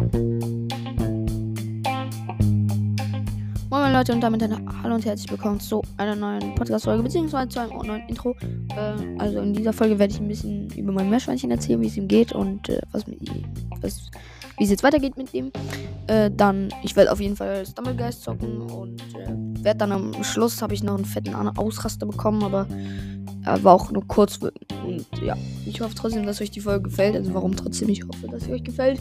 Moin Leute und damit ein Hallo und herzlich willkommen zu einer neuen Podcast-Folge beziehungsweise zu einem neuen Intro. Äh, also in dieser Folge werde ich ein bisschen über mein Meerschweinchen erzählen, wie es ihm geht und äh, was mit ihm, was, wie es jetzt weitergeht mit ihm. Äh, dann, ich werde auf jeden Fall Stumblegeist zocken und äh, werde dann am Schluss, habe ich noch einen fetten Ausraster bekommen, aber er war auch nur kurz. Und ja, ich hoffe trotzdem, dass euch die Folge gefällt. Also warum trotzdem? Ich hoffe, dass sie euch gefällt.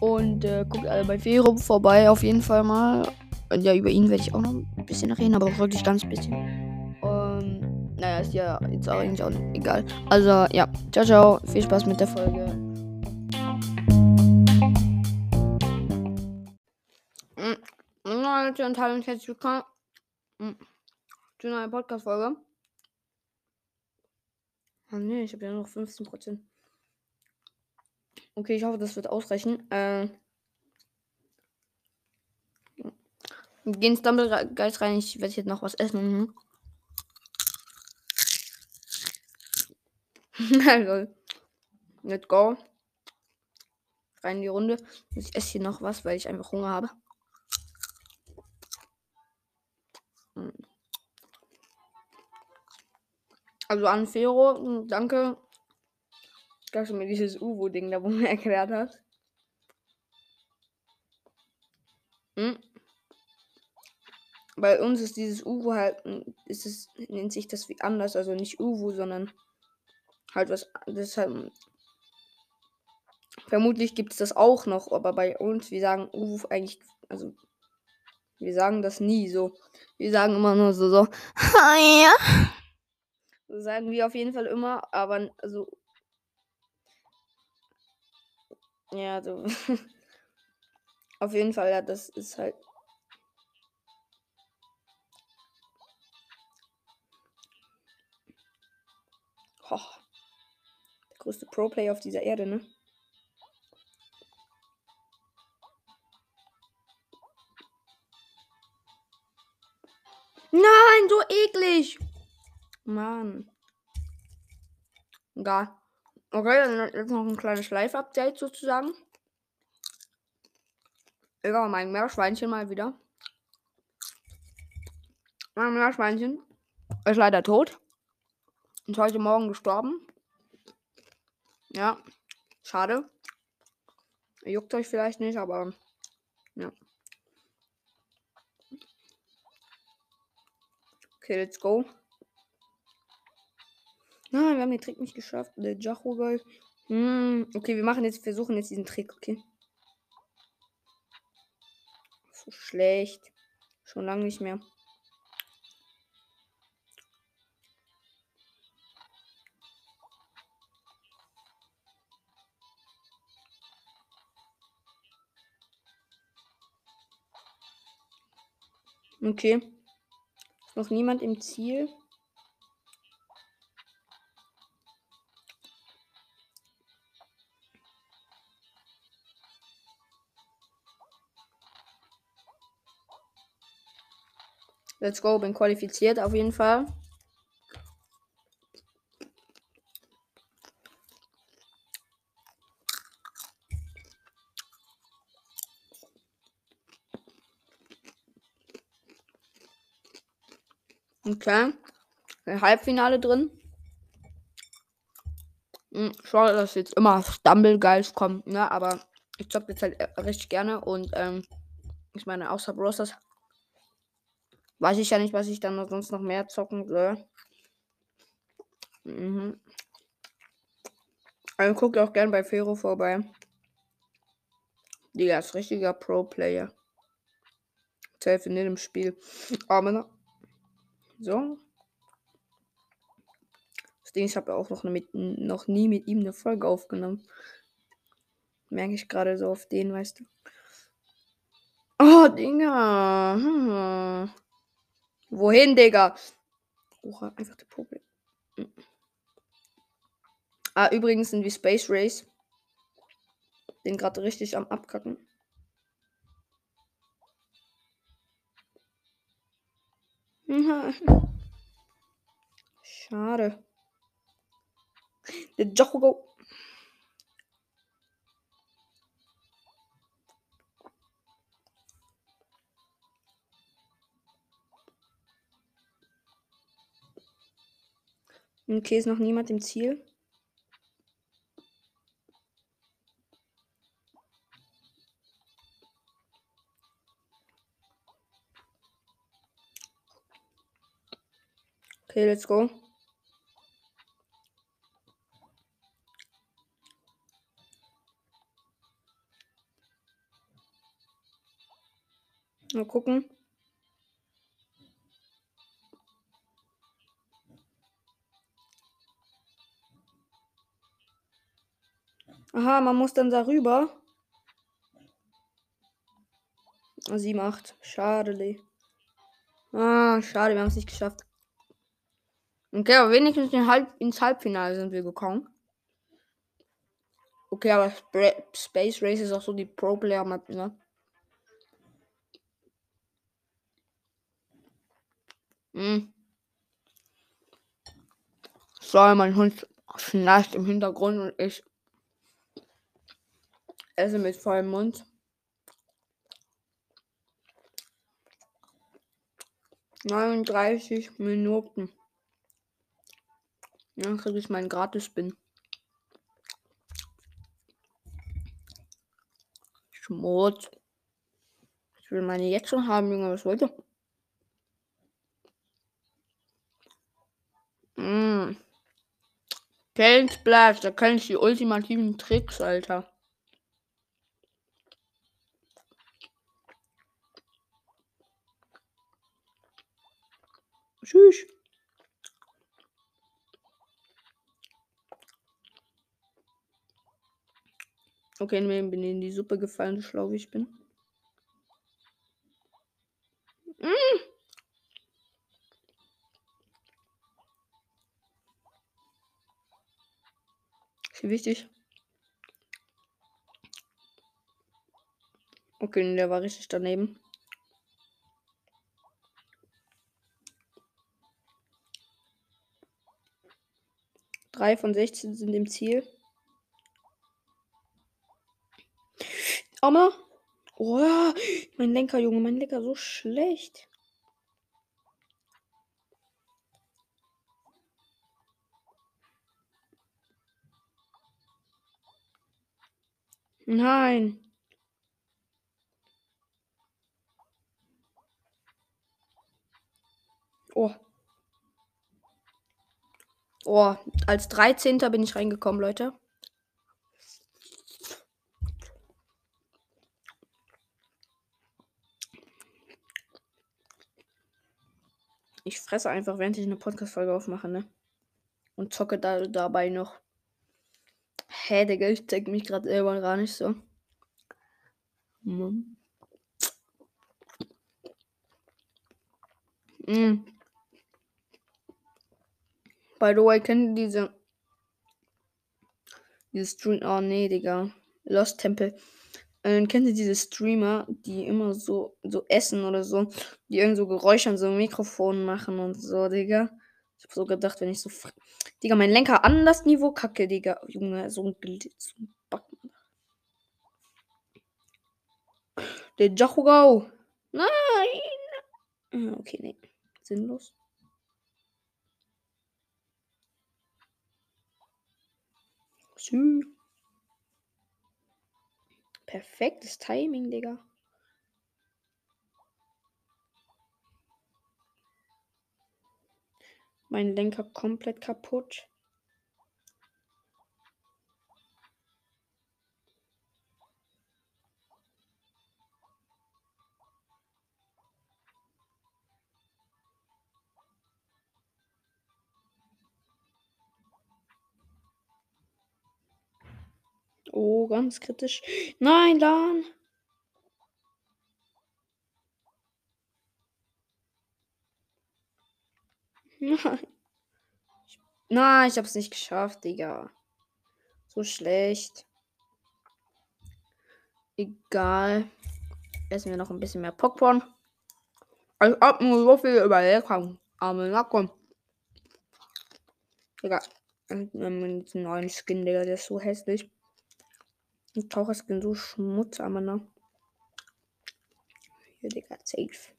Und äh, guckt alle bei Fero vorbei, auf jeden Fall mal. Und ja, über ihn werde ich auch noch ein bisschen reden, aber wirklich ganz bisschen. Und naja, ist ja jetzt auch eigentlich auch egal. Also ja, ciao, ciao. Viel Spaß mit der Folge. Mm, Leute und und herzlich willkommen mm, zu einer Podcast-Folge. Oh nee, ich habe ja noch 15%. Okay, ich hoffe, das wird ausreichen. Äh, gehen Stumblegeist rein. Ich werde jetzt noch was essen. also, let's go. Rein in die Runde. Ich esse hier noch was, weil ich einfach Hunger habe. Also an Fero, danke, dass du mir dieses Uwo-Ding da wo mir erklärt hast. Hm. Bei uns ist dieses Uwo halt, ist es, nennt sich das wie anders, also nicht Uwo, sondern halt was, das halt, vermutlich gibt es das auch noch, aber bei uns, wir sagen Uwo eigentlich, also, wir sagen das nie so. Wir sagen immer nur so, so, ja. Sagen wir auf jeden Fall immer, aber also Ja, so. Auf jeden Fall, ja, das ist halt. Oh, der größte Pro-Player auf dieser Erde, ne? Nein, so eklig. Mann. Egal. Okay, dann jetzt noch ein kleines Live-Update sozusagen. Egal, mein Meerschweinchen mal wieder. Mein Meerschweinchen ist leider tot. Ist heute Morgen gestorben. Ja, schade. Juckt euch vielleicht nicht, aber ja. Okay, let's go. Nein, wir haben den Trick nicht geschafft. Der Jacho hm, okay, wir machen jetzt, versuchen jetzt diesen Trick, okay? So schlecht. Schon lange nicht mehr. Okay. Noch niemand im Ziel. Let's go, bin qualifiziert auf jeden Fall. Okay. Halbfinale drin. Hm, schade, dass jetzt immer Stumblegeist kommt, ne? Aber ich zocke jetzt halt äh, richtig gerne und ähm, ich meine, außer Brosters Weiß ich ja nicht, was ich dann sonst noch mehr zocken soll. Mhm. Also guckt auch gern bei Fero vorbei. Digga, ist richtiger Pro-Player. Safe in dem Spiel. Aber so. Das Ding, ich habe ja auch noch, mit, noch nie mit ihm eine Folge aufgenommen. Merke ich gerade so auf den, weißt du. Oh, Dinger. Hm. Wohin, Digga? Oha, einfach der Problem. Hm. Ah, übrigens sind wir Space Race. Den gerade richtig am Abkacken. Schade. Der Jochogo. Okay, ist noch niemand im Ziel. Okay, let's go. Mal gucken. Aha, man muss dann darüber. 7, 8. Schade, Lee. Ah, schade, wir haben es nicht geschafft. Okay, aber wenigstens in Halb ins Halbfinale sind wir gekommen. Okay, aber Spra Space Race ist auch so die Pro-Player-Map, ne? Hm. So, mein Hund schnarcht im Hintergrund und ich esse mit vollem Mund. Neununddreißig Minuten. Dann kriege ich meinen Gratis-Spin. Schmutz. Ich will meine jetzt schon haben, Junge. Was wollt ihr? Mm. Paint da kann ich die ultimativen Tricks, Alter. Tschüss. Okay, mir bin in die Suppe gefallen, so schlau wie ich bin. Mm. Ist wichtig. Okay, der war richtig daneben. Drei von 16 sind im Ziel. Arme. Oh, mein Lenker, Junge, mein Lenker so schlecht. Nein. Oh, als 13. bin ich reingekommen, Leute. Ich fresse einfach, während ich eine Podcast-Folge aufmache, ne? Und zocke da dabei noch. Hä, Digga, ich zeig mich gerade selber gar nicht so. Mm. Mm. By the way, kennt ihr diese. Diese Stream. Oh nee, Digga. Lost Temple. Ähm, kennt ihr diese Streamer, die immer so, so essen oder so, die irgend so Geräusche an so einem Mikrofon machen und so, Digga? Ich hab so gedacht, wenn ich so. Digga, mein Lenker an das Niveau kacke, Digga. Junge, so ein Glitz. Backen. Der Jachugau. Nein! Ah, Okay, nee. Sinnlos. Perfektes Timing, Digga. Mein Lenker komplett kaputt. Oh, ganz kritisch. Nein, Lan. Nein. Ich- Nein, ich hab's nicht geschafft, Digga. So schlecht. Egal. Essen wir noch ein bisschen mehr Popcorn. Als ob nur so viel überlegt haben. Aber na komm. Digga. Und ähm, neuen Skin, Digga, der ist so hässlich. Und Taucherskin so Schmutz, aber ne? Hier, Digga, safe.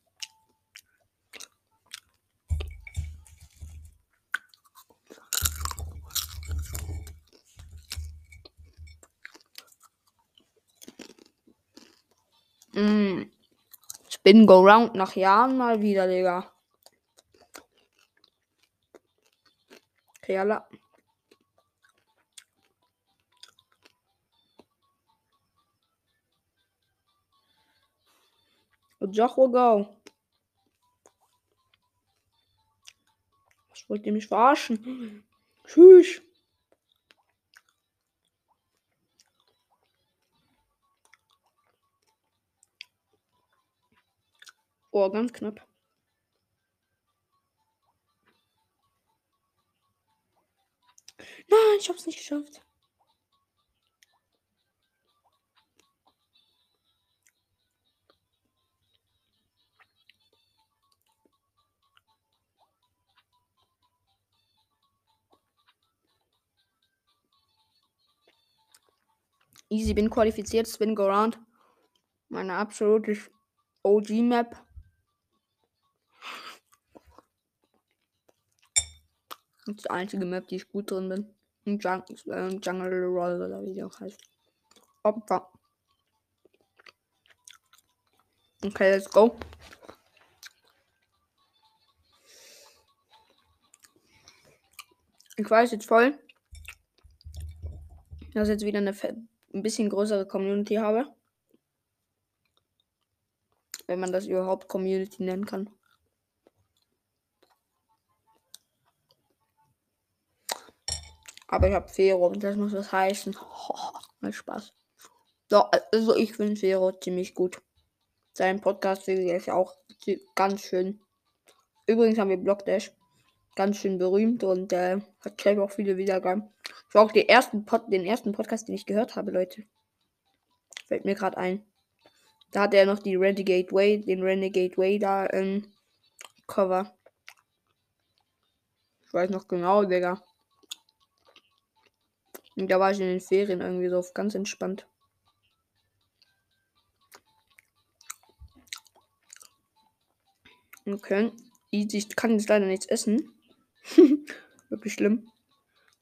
Mm. Spin Go Round nach Jahren mal wieder, Digga. Okay, alle. Alla. Jocho Go. Was wollt ihr mich verarschen? Tschüss. Oh, ganz knapp. Nein, ich hab's nicht geschafft. Easy, bin qualifiziert, Spin Go Round. Meine absolute OG-Map. Das ist die einzige Map, die ich gut drin bin. Im Jung äh, Jungle Roll oder wie die auch heißt. Opfer. Okay, let's go. Ich weiß jetzt voll, dass jetzt wieder eine ein bisschen größere Community habe. Wenn man das überhaupt Community nennen kann. Aber ich habe Fero und das muss was heißen. Oh, Spaß. So, also ich finde Fero ziemlich gut. Sein Podcast ist ja auch ganz schön. Übrigens haben wir Blockdash ganz schön berühmt und äh, hat gleich auch viele Wiedergaben. War auch die ersten Pod den ersten Podcast, den ich gehört habe, Leute. Fällt mir gerade ein. Da hat er noch die Renegade Way, den Renegade Way da im Cover. Ich weiß noch genau, Digga. Und da war ich in den Ferien irgendwie so ganz entspannt. Okay. Ich kann jetzt leider nichts essen. Wirklich schlimm.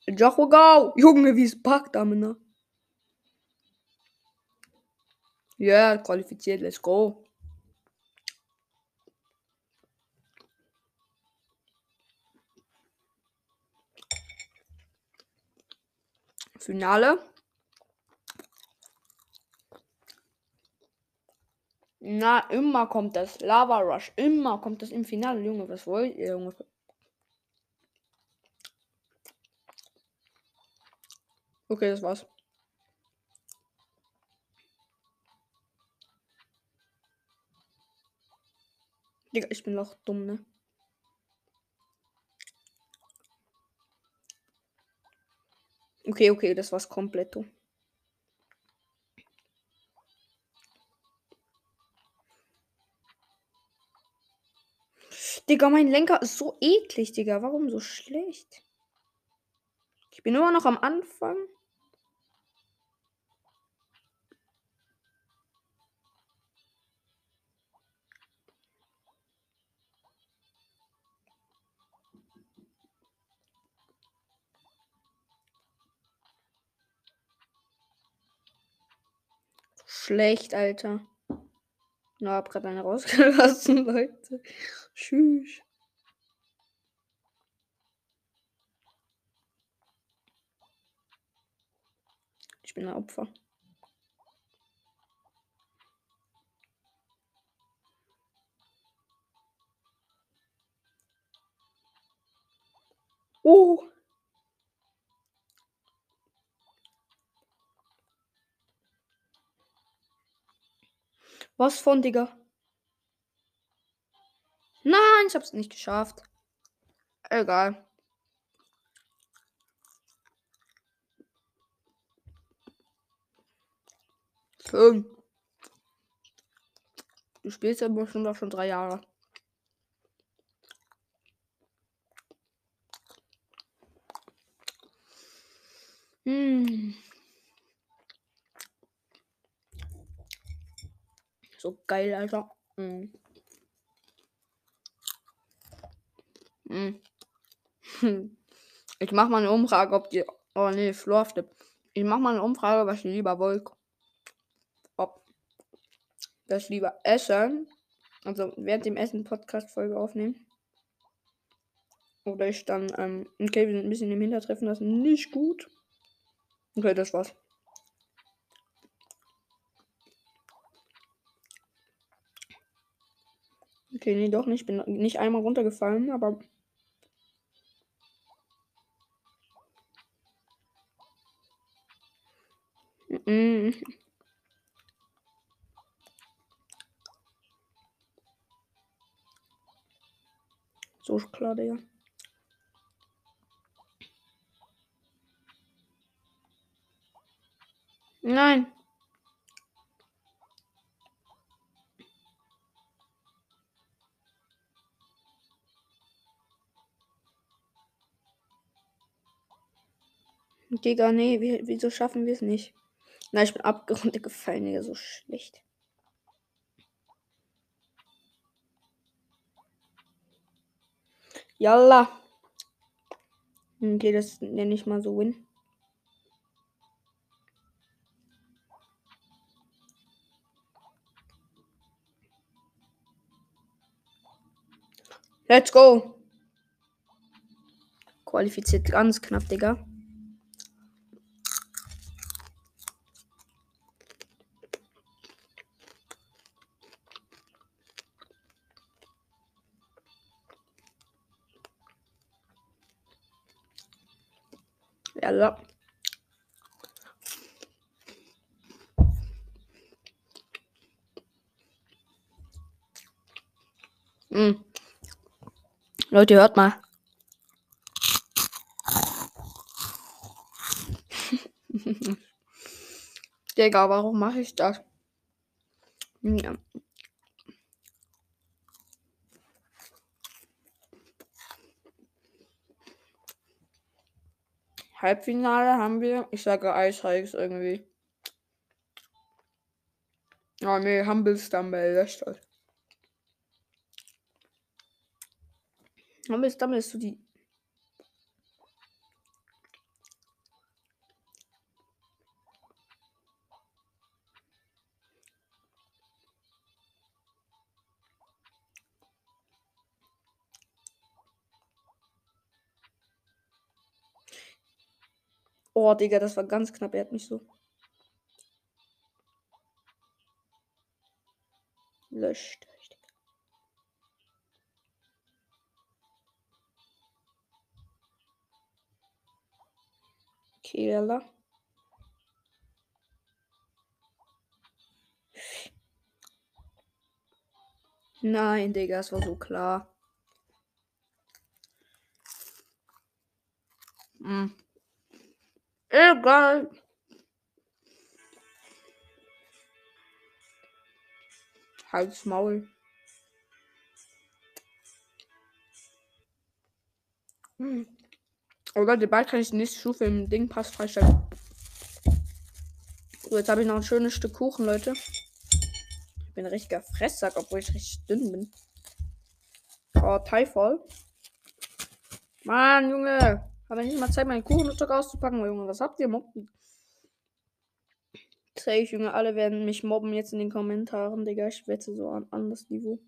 Jochogau! Junge, wie es packt, Amina. Ja, yeah, qualifiziert, let's go. Finale. Na, immer kommt das. Lava Rush. Immer kommt das im Finale, Junge. Was wollt ihr, Junge? Okay, das war's. Digga, ich bin noch dumm, ne? Okay, okay, das war's komplett. Digga, mein Lenker ist so eklig, Digga. Warum so schlecht? Ich bin immer noch am Anfang. Schlecht, Alter. Na, hab gerade eine rausgelassen, Leute. Tschüss. Ich bin ein Opfer. Oh. Was von, Digga? Nein, ich hab's nicht geschafft. Egal. Schön. Du spielst ja bestimmt schon drei Jahre. Hm. So geil, Alter. Hm. Hm. Ich mach mal eine Umfrage, ob die. Oh nee, Floorflip. Ich mach mal eine Umfrage, was ihr lieber wollt. Ob ich lieber esse, also während dem Essen Podcast-Folge aufnehmen. Oder ich dann, ähm, okay, wir sind ein bisschen im Hintertreffen, das ist nicht gut. Okay, das war's. Okay, nee, doch nicht. Ich bin nicht einmal runtergefallen, aber. Mm. So klar, Digga. Nein. Digga, nee, wieso schaffen wir es nicht? Nein, ich bin abgerundet gefallen, Digga, so schlecht. Yalla. Okay, das nenne ich mal so Win. Let's go. Qualifiziert ganz knapp, Digga. Ja. Hm. Leute, hört mal. Digga, warum mache ich das? Ja. Halbfinale haben wir. Ich sage Eishikes irgendwie. Oh ne, Humble Stumble, das ist Humble Stumble ist so die. Oh, Digga, das war ganz knapp. Er hat mich so. Löscht. Okay, Alter. Nein, Digga, es war so klar. Hm. Egal. Halt's Maul. Hm. Oder die bald kann ich die nächste Stufe im Ding Pass freistellen. So, jetzt habe ich noch ein schönes Stück Kuchen, Leute. Ich bin ein richtiger Fresssack, obwohl ich richtig dünn bin. Oh, Teilvoll. Mann, Junge. Habe nicht mal Zeit, meinen Kuchenstück auszupacken, Junge. Was habt ihr mobben? Safe, Junge. Alle werden mich mobben jetzt in den Kommentaren, Digga. Ich wette so an, an das Niveau.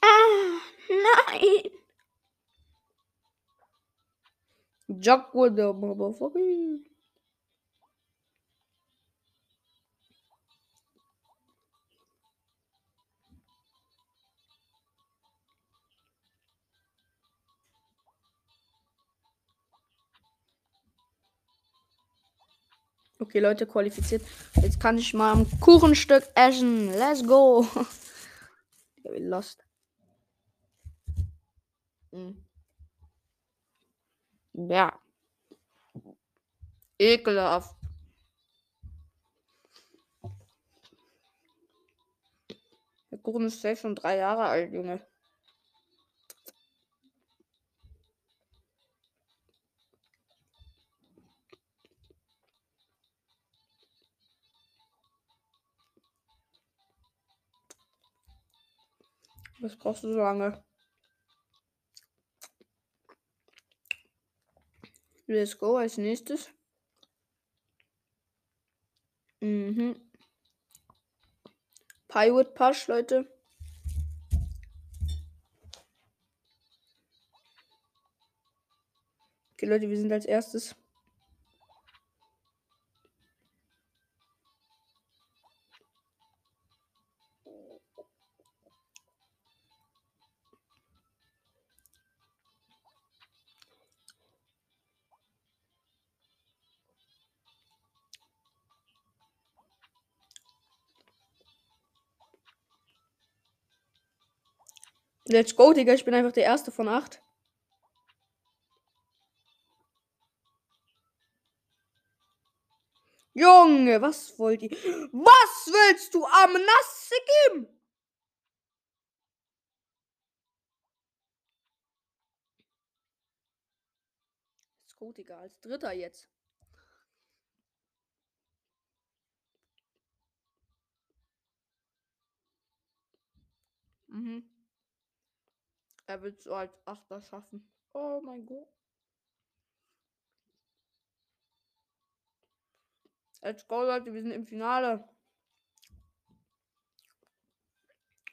Ah, nein. With the motherfucker. Okay, Leute, qualifiziert. Jetzt kann ich mal ein Kuchenstück essen. Let's go. Ich bin lost. Hm. Ja. Ekelhaft. Der Kuchen ist safe schon drei Jahre alt, Junge. Was brauchst du so lange? Let's go als nächstes. Mhm. Pirate Push, Leute. Okay, Leute, wir sind als erstes. Let's go, Digga. Ich bin einfach der Erste von acht. Junge, was wollt ihr? Was willst du am Nassikim? Let's go, Digga. Als Dritter jetzt. Mhm. Er wird so als Achter schaffen. Oh mein Gott. Let's go, Leute. Wir sind im Finale.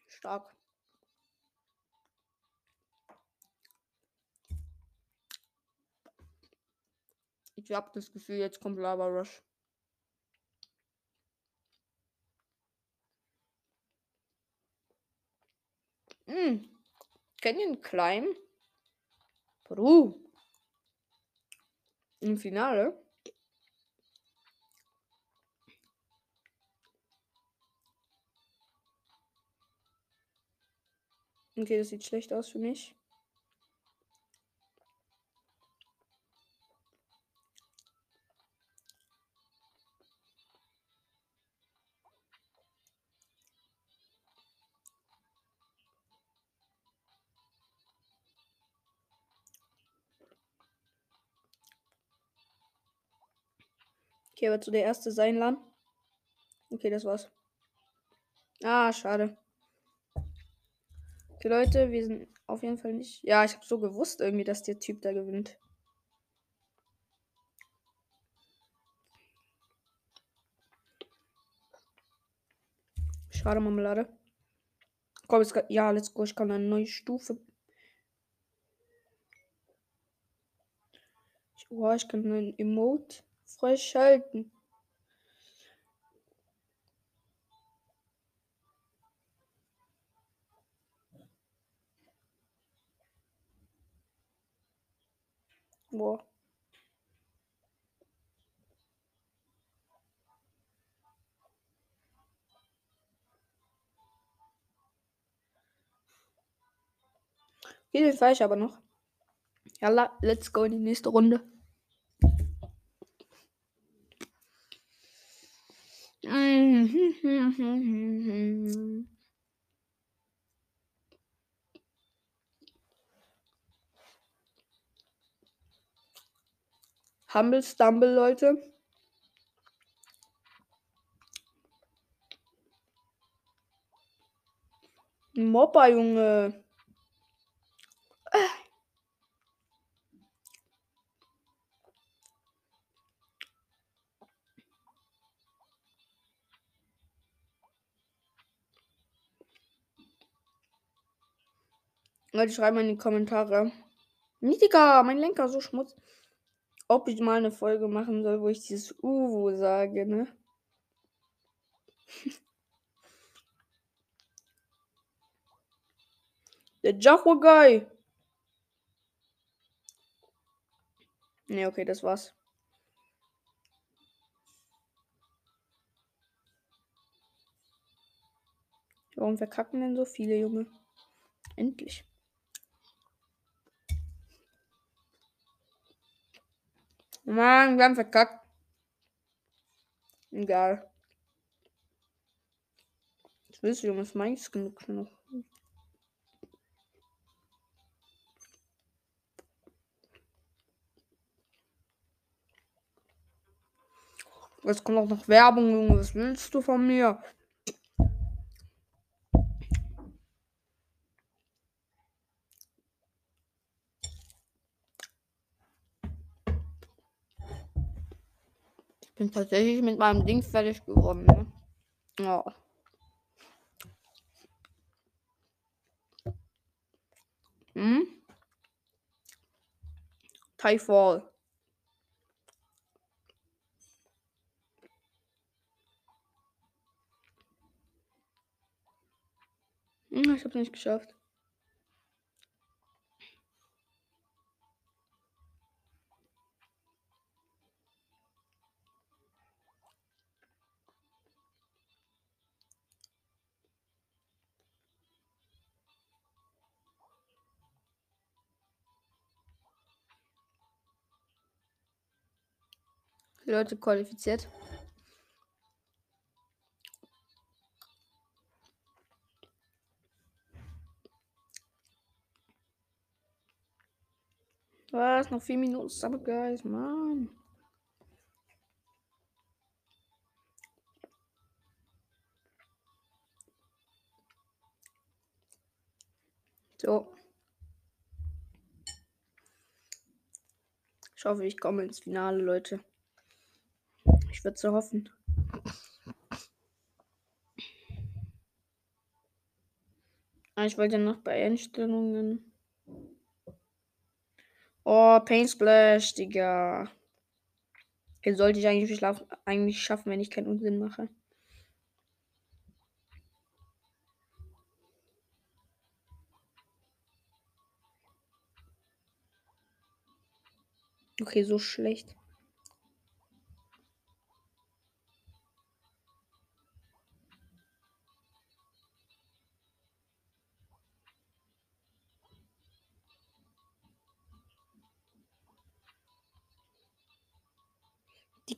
Stark. Ich habe das Gefühl, jetzt kommt Lava Rush. Hm. Canyon Climb. Peru. Im Finale. Okay, das sieht schlecht aus für mich. Okay, aber zu der erste sein Lan. Okay, das war's. Ah, schade. Okay, Leute, wir sind auf jeden Fall nicht. Ja, ich habe so gewusst irgendwie, dass der Typ da gewinnt. Schade, Marmelade. Komm, jetzt, ja, let's go. Ich kann eine neue Stufe. Oh, ich kann einen Emote freischalten. Boah. Hier den falsch aber noch. Ja, let's go in die nächste Runde. Humble Stumble, Leute. Mopper, Junge. Leute, schreibt mal in die Kommentare. Niedriger, mein Lenker so schmutzig ob ich mal eine Folge machen soll, wo ich dieses Uwo sage, ne? Der Jahua Guy. Ne, okay, das war's. Warum verkacken denn so viele, Junge? Endlich. Mann, wir haben verkackt. Egal. Das willst du, Junge, ist meins genug noch. Jetzt kommt auch noch Werbung, Junge. Was willst du von mir? Bin tatsächlich mit meinem Ding fertig geworden. Ne? Ja. Hm? Tyfall. Hm, ich hab's nicht geschafft. Leute qualifiziert. Was? Noch vier Minuten Summer Guys, Mann. So. Ich hoffe, ich komme ins Finale, Leute. Ich würde so hoffen. Ah, ich wollte noch bei Einstellungen. Oh, Pain Splash, Digga. Den sollte ich eigentlich, schlafen, eigentlich schaffen, wenn ich keinen Unsinn mache. Okay, so schlecht.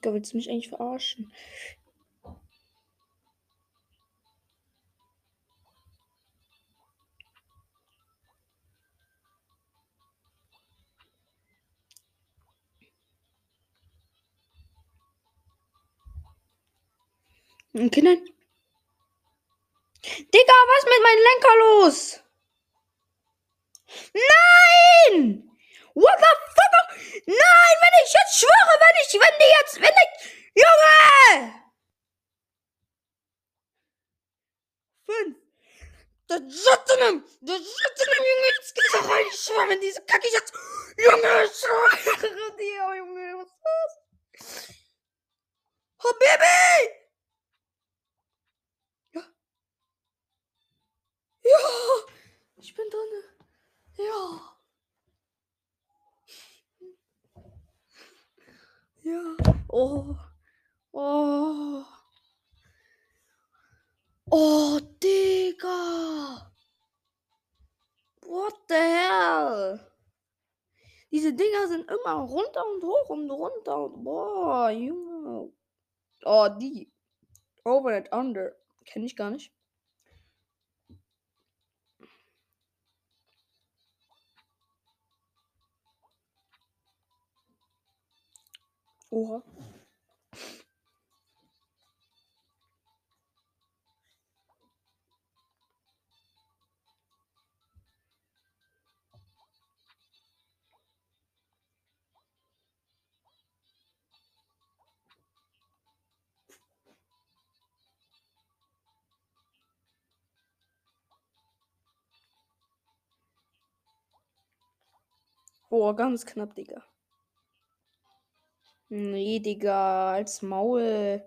Digga, willst du mich eigentlich verarschen? Okay, nein. Digga, was mit meinem Lenker los? Nein! What the fuck? Nein, wenn ich jetzt schwöre, wenn ich, wenn die jetzt, wenn ich, Junge! Fünf. Der Jottenem, der Jottenem, Junge, jetzt geht's auch rein. Ich schwöre, wenn diese Kacke jetzt, Junge, ich schwöre dir, Junge, was ist das? Oh, Baby! Ja. Ja, ich bin drin. Ja. Ja. Oh. Oh. Oh, Digga. What the hell? Diese Dinger sind immer runter und hoch und runter und boah, Junge. Oh, die. Over and under. Kenne ich gar nicht. Oha. Oh, ganz knapp, Digga. Nee, Digga, als Maul.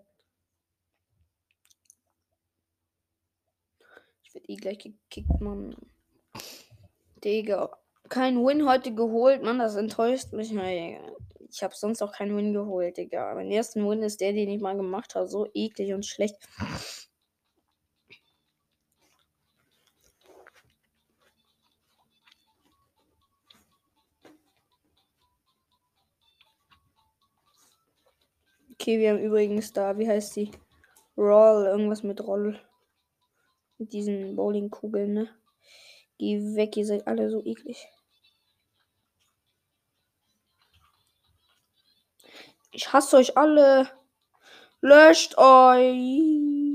Ich werde eh gleich gekickt, Mann. Digga. Kein Win heute geholt, Mann, das enttäuscht mich. Ich habe sonst auch keinen Win geholt, Digga. Mein ersten Win ist der, den ich mal gemacht habe. So eklig und schlecht. Okay, wir haben übrigens da, wie heißt die? Roll, irgendwas mit Roll. Mit diesen Bowlingkugeln, ne? Geh weg, ihr seid alle so eklig. Ich hasse euch alle. Löscht euch.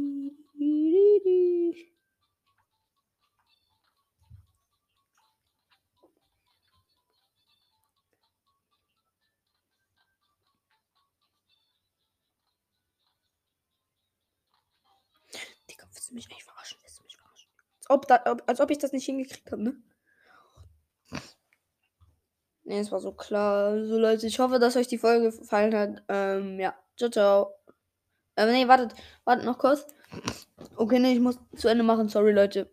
Ob, da, als ob ich das nicht hingekriegt habe, ne? Ne, es war so klar. So Leute, ich hoffe, dass euch die Folge gefallen hat. Ähm, ja. Ciao, ciao. Äh, nee, wartet. Wartet noch kurz. Okay, ne, ich muss zu Ende machen. Sorry, Leute.